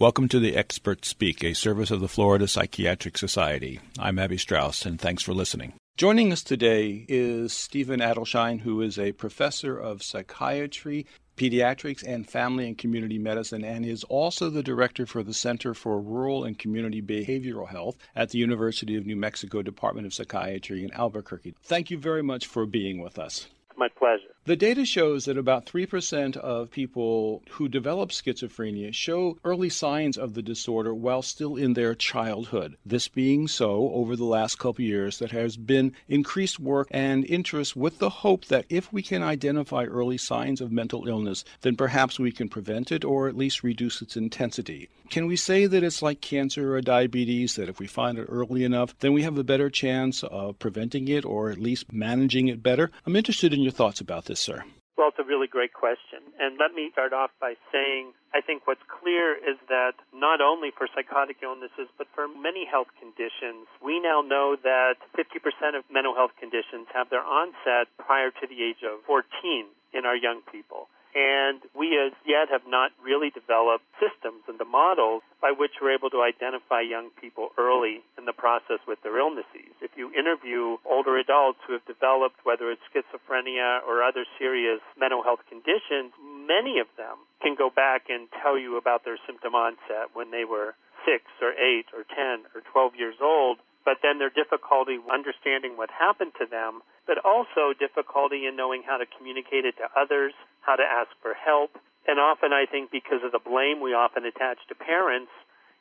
Welcome to the Experts Speak, a service of the Florida Psychiatric Society. I'm Abby Strauss, and thanks for listening. Joining us today is Steven Adelsheim, who is a professor of psychiatry, pediatrics, and family and community medicine, and is also the director for the Center for Rural and Community Behavioral Health at the University of New Mexico Department of Psychiatry in Albuquerque. Thank you very much for being with us. My pleasure. The data shows that about 3% of people who develop schizophrenia show early signs of the disorder while still in their childhood. This being so, over the last couple years, there has been increased work and interest with the hope that if we can identify early signs of mental illness, then perhaps we can prevent it or at least reduce its intensity. Can we say that it's like cancer or diabetes, that if we find it early enough, then we have a better chance of preventing it or at least managing it better? I'm interested in your thoughts about this sir? Well, it's a really great question. And let me start off by saying I think what's clear is that not only for psychotic illnesses, but for many health conditions, we now know that 50% of mental health conditions have their onset prior to the age of 14 in our young people. And we as yet have not really developed systems and the models by which we're able to identify young people early in the process with their illnesses. If you interview older adults who have developed, whether it's schizophrenia or other serious mental health conditions, many of them can go back and tell you about their symptom onset when they were six or eight or 10 or 12 years old but then their difficulty understanding what happened to them, but also difficulty in knowing how to communicate it to others, how to ask for help. And often, I think, because of the blame we often attach to parents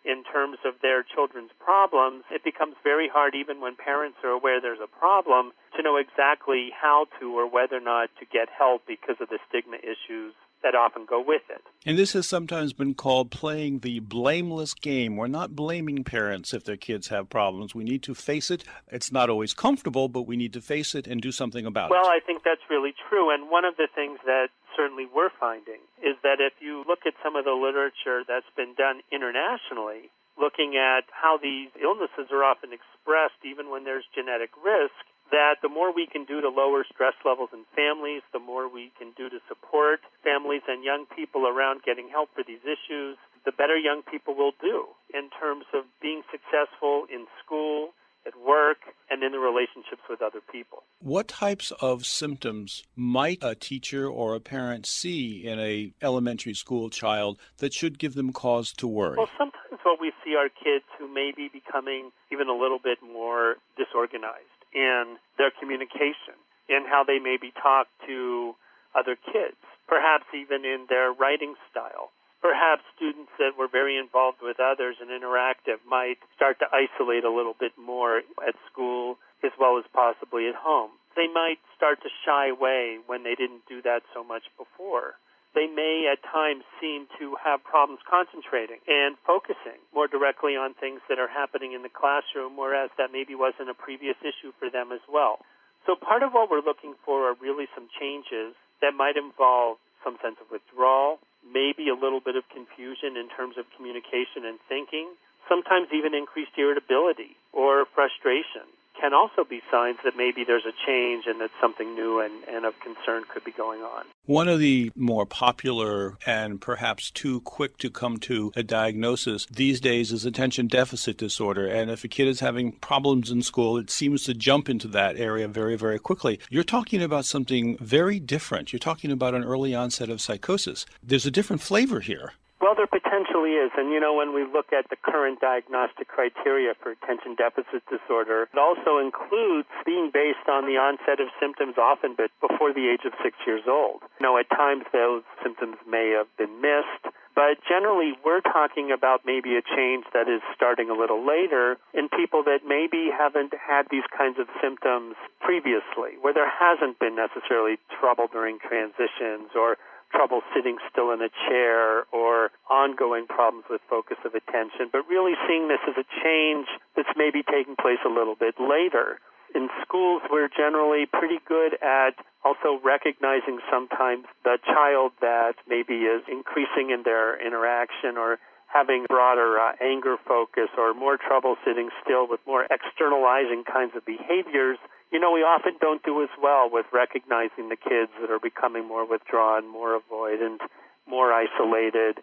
in terms of their children's problems, it becomes very hard, even when parents are aware there's a problem, to know exactly how to or whether or not to get help because of the stigma issues that often go with it. And this has sometimes been called playing the blameless game. We're not blaming parents if their kids have problems. We need to face it. It's not always comfortable, but we need to face it and do something about well, it. Well, I think that's really true. And one of the things that certainly we're finding is that if you look at some of the literature that's been done internationally, looking at how these illnesses are often expressed even when there's genetic risk, that the more we can do to lower stress levels in families, the more we can do to support families and young people around getting help for these issues, the better young people will do in terms of being successful in school, at work, and in the relationships with other people. What types of symptoms might a teacher or a parent see in a elementary school child that should give them cause to worry? Well, sometimes what we see are kids who may be becoming even a little bit more disorganized in their communication, in how they maybe talk to other kids, perhaps even in their writing style. Perhaps students that were very involved with others and interactive might start to isolate a little bit more at school as well as possibly at home. They might start to shy away when they didn't do that so much before they may at times seem to have problems concentrating and focusing more directly on things that are happening in the classroom, whereas that maybe wasn't a previous issue for them as well. So part of what we're looking for are really some changes that might involve some sense of withdrawal, maybe a little bit of confusion in terms of communication and thinking, sometimes even increased irritability or frustration can also be signs that maybe there's a change and that something new and, and of concern could be going on. One of the more popular and perhaps too quick to come to a diagnosis these days is attention deficit disorder. And if a kid is having problems in school, it seems to jump into that area very, very quickly. You're talking about something very different. You're talking about an early onset of psychosis. There's a different flavor here. Well, there potentially is. And, you know, when we look at the current diagnostic criteria for attention deficit disorder, it also includes being based on the onset of symptoms often but before the age of six years old. You know, at times those symptoms may have been missed. But generally, we're talking about maybe a change that is starting a little later in people that maybe haven't had these kinds of symptoms previously, where there hasn't been necessarily trouble during transitions or trouble sitting still in a chair or ongoing problems with focus of attention, but really seeing this as a change that's maybe taking place a little bit later. In schools, we're generally pretty good at also recognizing sometimes the child that maybe is increasing in their interaction or having broader uh, anger focus or more trouble sitting still with more externalizing kinds of behaviors you know, we often don't do as well with recognizing the kids that are becoming more withdrawn, more avoidant, more isolated,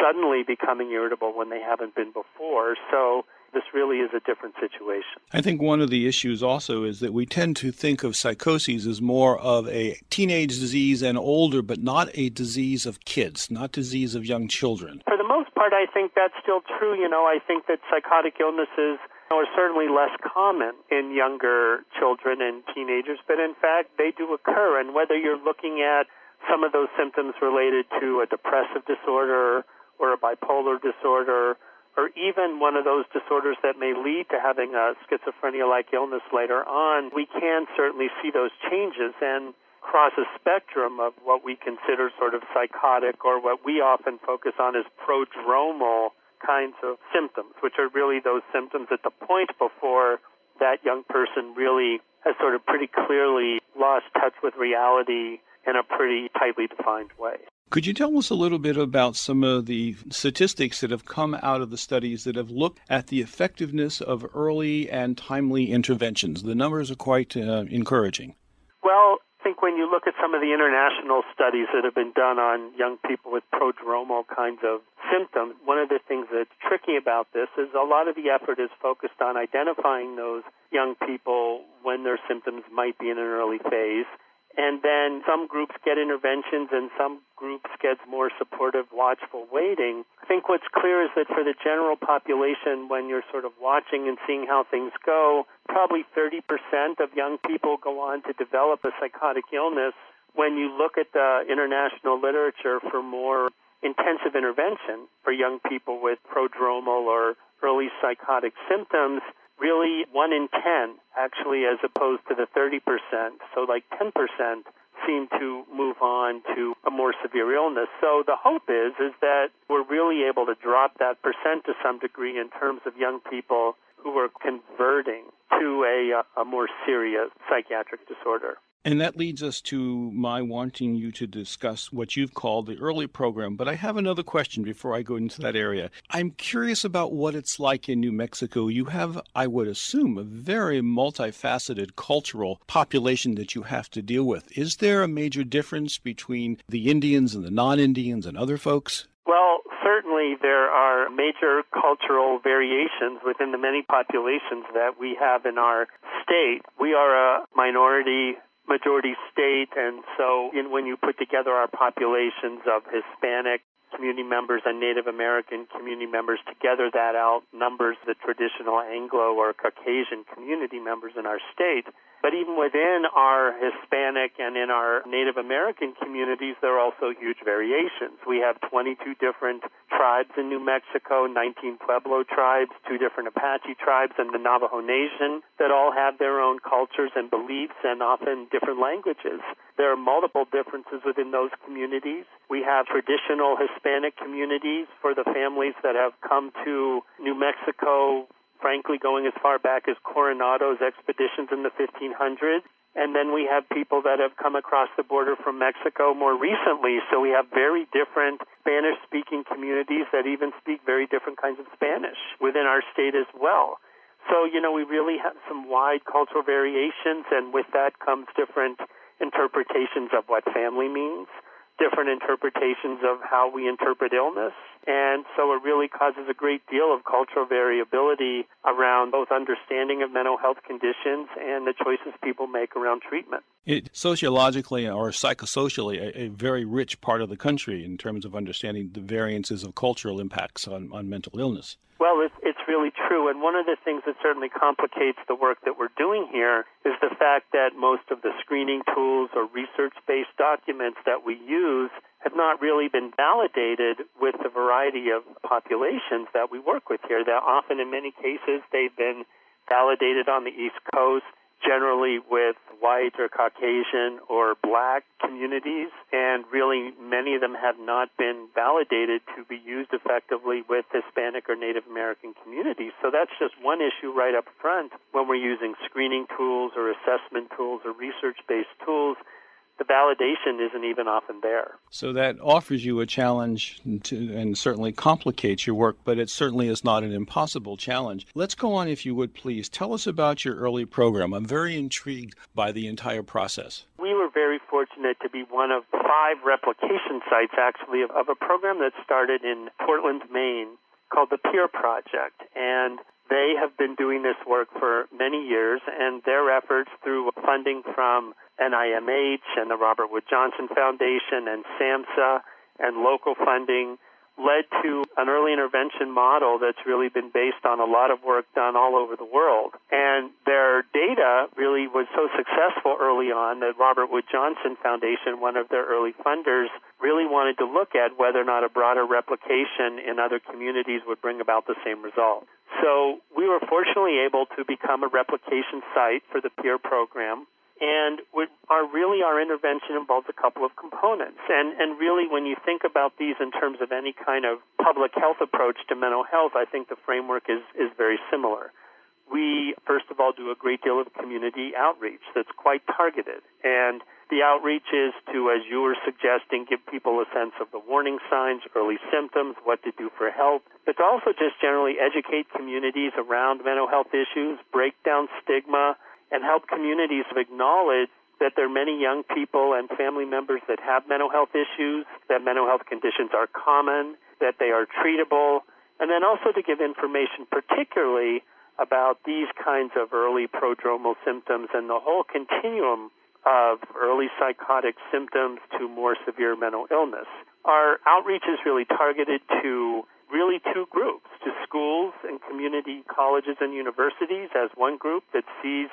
suddenly becoming irritable when they haven't been before. So this really is a different situation. I think one of the issues also is that we tend to think of psychoses as more of a teenage disease and older, but not a disease of kids, not disease of young children. For the most part, I think that's still true. You know, I think that psychotic illnesses are certainly less common in younger children and teenagers, but in fact, they do occur. And whether you're looking at some of those symptoms related to a depressive disorder or a bipolar disorder or even one of those disorders that may lead to having a schizophrenia like illness later on, we can certainly see those changes and cross a spectrum of what we consider sort of psychotic or what we often focus on as prodromal kinds of symptoms, which are really those symptoms at the point before that young person really has sort of pretty clearly lost touch with reality in a pretty tightly defined way. Could you tell us a little bit about some of the statistics that have come out of the studies that have looked at the effectiveness of early and timely interventions? The numbers are quite uh, encouraging. Well, think when you look at some of the international studies that have been done on young people with prodromal kinds of symptoms, one of the things that's tricky about this is a lot of the effort is focused on identifying those young people when their symptoms might be in an early phase and then some groups get interventions and some groups get more supportive, watchful waiting. I think what's clear is that for the general population, when you're sort of watching and seeing how things go, probably 30% of young people go on to develop a psychotic illness. When you look at the international literature for more intensive intervention for young people with prodromal or early psychotic symptoms, really one in 10 actually as opposed to the 30%. So like 10% seem to move on to a more severe illness. So the hope is is that we're really able to drop that percent to some degree in terms of young people who are converting to a, uh, a more serious psychiatric disorder. And that leads us to my wanting you to discuss what you've called the early program. But I have another question before I go into that area. I'm curious about what it's like in New Mexico. You have, I would assume, a very multifaceted cultural population that you have to deal with. Is there a major difference between the Indians and the non Indians and other folks? Well, certainly there are major cultural variations within the many populations that we have in our state. We are a minority majority state, and so in, when you put together our populations of Hispanic community members and Native American community members together, that outnumbers the traditional Anglo or Caucasian community members in our state. But even within our Hispanic and in our Native American communities, there are also huge variations. We have 22 different tribes in New Mexico, 19 Pueblo tribes, two different Apache tribes, and the Navajo Nation that all have their own cultures and beliefs and often different languages. There are multiple differences within those communities. We have traditional Hispanic communities for the families that have come to New Mexico frankly going as far back as Coronado's expeditions in the 1500s. And then we have people that have come across the border from Mexico more recently. So we have very different Spanish speaking communities that even speak very different kinds of Spanish within our state as well. So, you know, we really have some wide cultural variations, and with that comes different interpretations of what family means different interpretations of how we interpret illness. And so it really causes a great deal of cultural variability around both understanding of mental health conditions and the choices people make around treatment. It sociologically or psychosocially a, a very rich part of the country in terms of understanding the variances of cultural impacts on, on mental illness. Well, it's, it's really true. And one of the things that certainly complicates the work that we're doing here is the fact that most of the screening tools or research based documents that we use have not really been validated with the variety of populations that we work with here. That often, in many cases, they've been validated on the East Coast generally with white or Caucasian or black communities, and really many of them have not been validated to be used effectively with Hispanic or Native American communities. So that's just one issue right up front when we're using screening tools or assessment tools or research based tools the validation isn't even often there. So that offers you a challenge to, and certainly complicates your work, but it certainly is not an impossible challenge. Let's go on, if you would please. Tell us about your early program. I'm very intrigued by the entire process. We were very fortunate to be one of five replication sites, actually, of, of a program that started in Portland, Maine, called the PIER Project. And they have been doing this work for many years, and their efforts through funding from NIMH and the Robert Wood Johnson Foundation and SAMHSA and local funding led to an early intervention model that's really been based on a lot of work done all over the world. And their data really was so successful early on that Robert Wood Johnson Foundation, one of their early funders, really wanted to look at whether or not a broader replication in other communities would bring about the same result. So we were fortunately able to become a replication site for the PIER program and our really our intervention involves a couple of components. And and really, when you think about these in terms of any kind of public health approach to mental health, I think the framework is is very similar. We first of all do a great deal of community outreach that's quite targeted, and the outreach is to, as you were suggesting, give people a sense of the warning signs, early symptoms, what to do for help. It's also just generally educate communities around mental health issues, break down stigma, and help communities acknowledge that there are many young people and family members that have mental health issues, that mental health conditions are common, that they are treatable, and then also to give information particularly about these kinds of early prodromal symptoms and the whole continuum of early psychotic symptoms to more severe mental illness. Our outreach is really targeted to really two groups to schools and community colleges and universities as one group that sees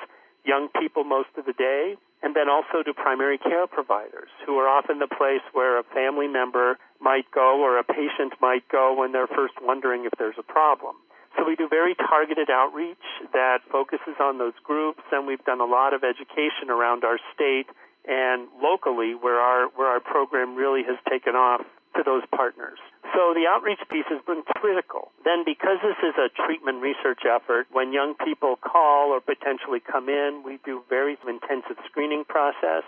young people most of the day, and then also to primary care providers, who are often the place where a family member might go or a patient might go when they're first wondering if there's a problem. So we do very targeted outreach that focuses on those groups, and we've done a lot of education around our state and locally where our where our program really has taken off to those partners. So the outreach piece has been critical. Then because this is a treatment research effort, when young people call or potentially come in, we do very intensive screening process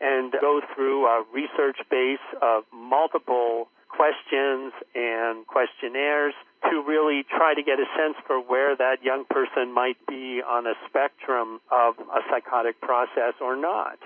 and go through a research base of multiple questions and questionnaires to really try to get a sense for where that young person might be on a spectrum of a psychotic process or not.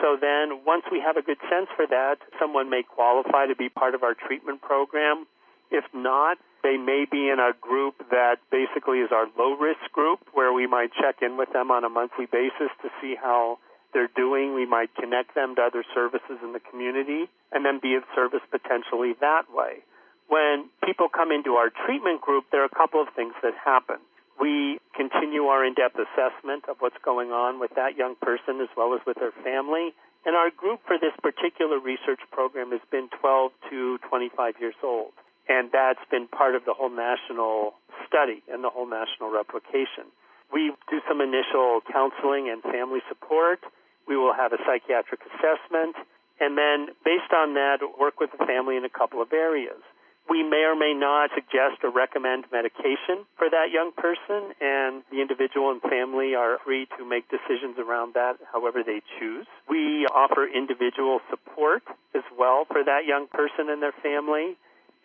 So then, once we have a good sense for that, someone may qualify to be part of our treatment program. If not, they may be in a group that basically is our low risk group where we might check in with them on a monthly basis to see how they're doing. We might connect them to other services in the community and then be of service potentially that way. When people come into our treatment group, there are a couple of things that happen. We continue our in-depth assessment of what's going on with that young person as well as with their family. And our group for this particular research program has been 12 to 25 years old. And that's been part of the whole national study and the whole national replication. We do some initial counseling and family support. We will have a psychiatric assessment. And then, based on that, work with the family in a couple of areas we may or may not suggest or recommend medication for that young person, and the individual and family are free to make decisions around that however they choose. We offer individual support as well for that young person and their family.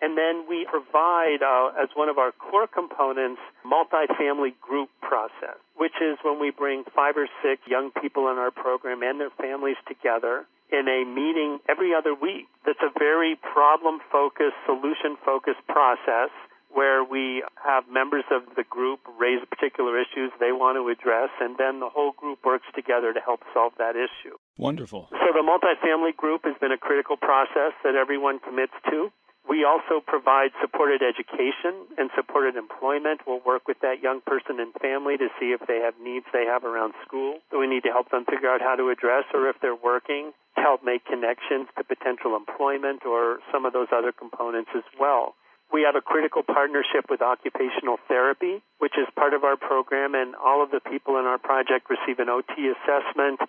And then we provide, uh, as one of our core components, multifamily group process, which is when we bring five or six young people in our program and their families together in a meeting every other week that's a very problem focused, solution focused process where we have members of the group raise particular issues they want to address, and then the whole group works together to help solve that issue. Wonderful. So the multifamily group has been a critical process that everyone commits to. We also provide supported education and supported employment. We'll work with that young person and family to see if they have needs they have around school that we need to help them figure out how to address, or if they're working, help make connections to potential employment or some of those other components as well. We have a critical partnership with occupational therapy, which is part of our program, and all of the people in our project receive an OT assessment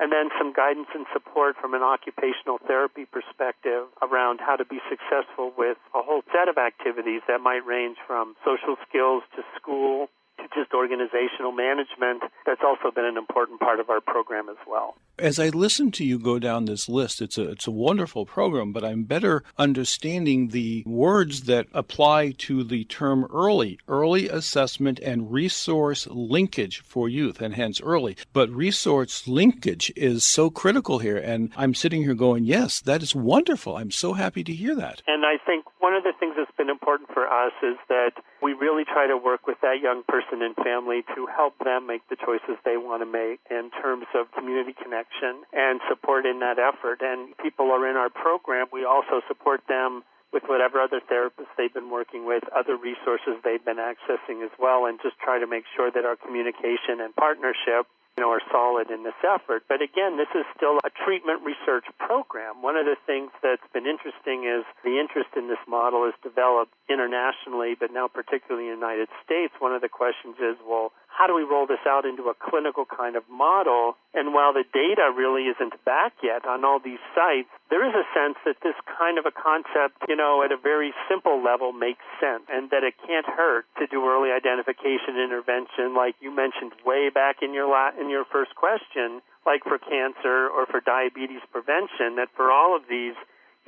and then some guidance and support from an occupational therapy perspective around how to be successful with a whole set of activities that might range from social skills to school to just organizational management. That's also been an important part of our program as well. As I listen to you go down this list, it's a it's a wonderful program, but I'm better understanding the words that apply to the term early, early assessment and resource linkage for youth, and hence early. But resource linkage is so critical here, and I'm sitting here going, yes, that is wonderful. I'm so happy to hear that. And I think one of the things that's been important for us is that we really try to work with that young person and family to help them make the choices they want to make in terms of community connection and support in that effort. And people are in our program. We also support them with whatever other therapists they've been working with, other resources they've been accessing as well, and just try to make sure that our communication and partnership know, are solid in this effort. But again, this is still a treatment research program. One of the things that's been interesting is the interest in this model is developed internationally, but now particularly in the United States. One of the questions is, well, how do we roll this out into a clinical kind of model? And while the data really isn't back yet on all these sites, there is a sense that this kind of a concept, you know, at a very simple level makes sense and that it can't hurt to do early identification intervention like you mentioned way back in your la- in your first question, like for cancer or for diabetes prevention that for all of these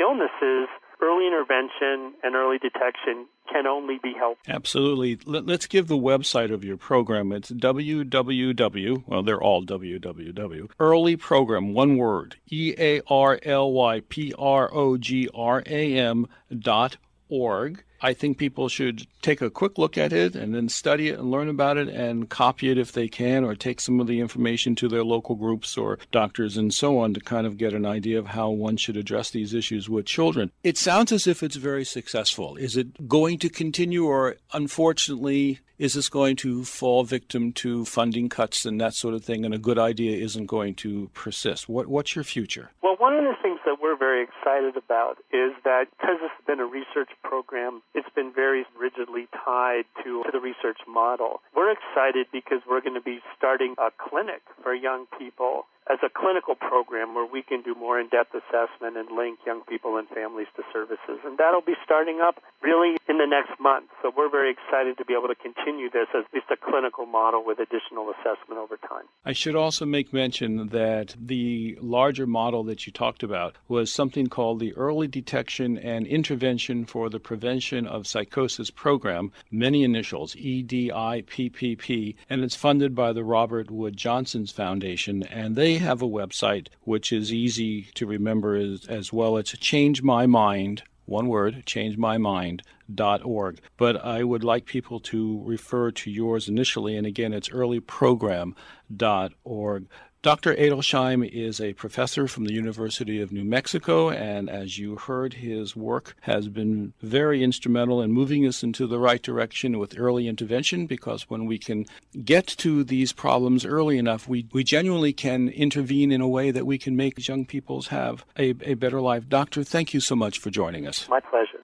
illnesses early intervention and early detection can only be helpful. Absolutely. Let, us give the website of your program. It's www, well, they're all www, early program, one word, E A R L Y P R O G R A M dot org. I think people should take a quick look at it and then study it and learn about it and copy it if they can, or take some of the information to their local groups or doctors and so on to kind of get an idea of how one should address these issues with children. It sounds as if it's very successful. Is it going to continue, or unfortunately, is this going to fall victim to funding cuts and that sort of thing, and a good idea isn't going to persist? What, what's your future? Well, one of the things that we're very excited about is that because this has been a research program, it's been very rigidly tied to, to the research model. We're excited because we're going to be starting a clinic for young people as a clinical program where we can do more in-depth assessment and link young people and families to services. And that'll be starting up really in the next month. So we're very excited to be able to continue this as just a clinical model with additional assessment over time. I should also make mention that the larger model that you talked about was something called the Early Detection and Intervention for the Prevention of Psychosis Program, many initials, EDIPPP, and it's funded by the Robert Wood Johnson's Foundation and they have a website which is easy to remember as, as well. It's Change My Mind, one word, changemymind.org. But I would like people to refer to yours initially, and again, it's earlyprogram.org. Dr. Adelsheim is a professor from the University of New Mexico, and as you heard, his work has been very instrumental in moving us into the right direction with early intervention because when we can get to these problems early enough, we, we genuinely can intervene in a way that we can make young people's have a, a better life. Doctor, thank you so much for joining us. My pleasure.